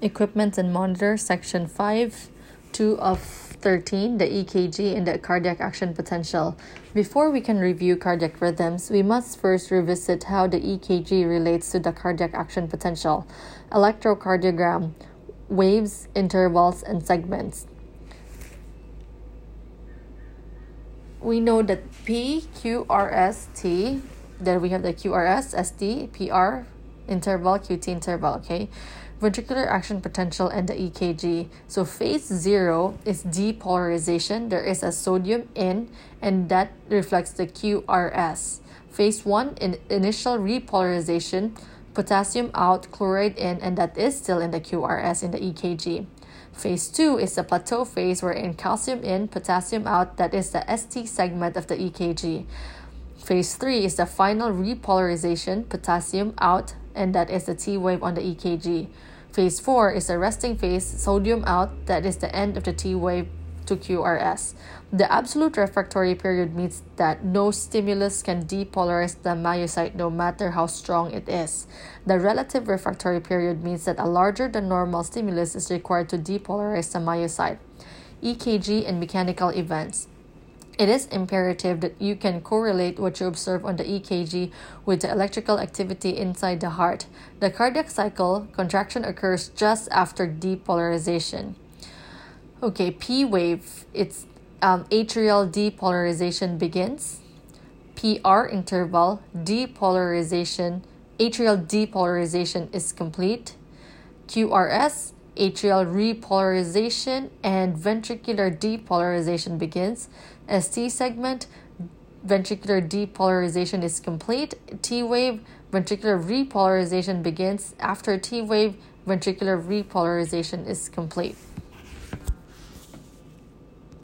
Equipment and Monitor, Section 5, 2 of 13, the EKG and the cardiac action potential. Before we can review cardiac rhythms, we must first revisit how the EKG relates to the cardiac action potential. Electrocardiogram, waves, intervals, and segments. We know that P, Q, R, S, T, then we have the QRS, ST, PR, interval, QT interval, okay? Ventricular action potential and the EKG. So phase zero is depolarization. There is a sodium in, and that reflects the QRS. Phase one in initial repolarization, potassium out, chloride in, and that is still in the QRS in the EKG. Phase 2 is the plateau phase wherein calcium in, potassium out, that is the ST segment of the EKG. Phase 3 is the final repolarization, potassium out, and that is the T wave on the EKG. Phase 4 is a resting phase, sodium out, that is the end of the T wave to QRS. The absolute refractory period means that no stimulus can depolarize the myocyte no matter how strong it is. The relative refractory period means that a larger than normal stimulus is required to depolarize the myocyte. EKG and mechanical events. It is imperative that you can correlate what you observe on the EKG with the electrical activity inside the heart. The cardiac cycle contraction occurs just after depolarization. Okay, P wave, it's um, atrial depolarization begins. PR interval, depolarization, atrial depolarization is complete. QRS, atrial repolarization and ventricular depolarization begins. ST segment, ventricular depolarization is complete. T wave, ventricular repolarization begins. After T wave, ventricular repolarization is complete.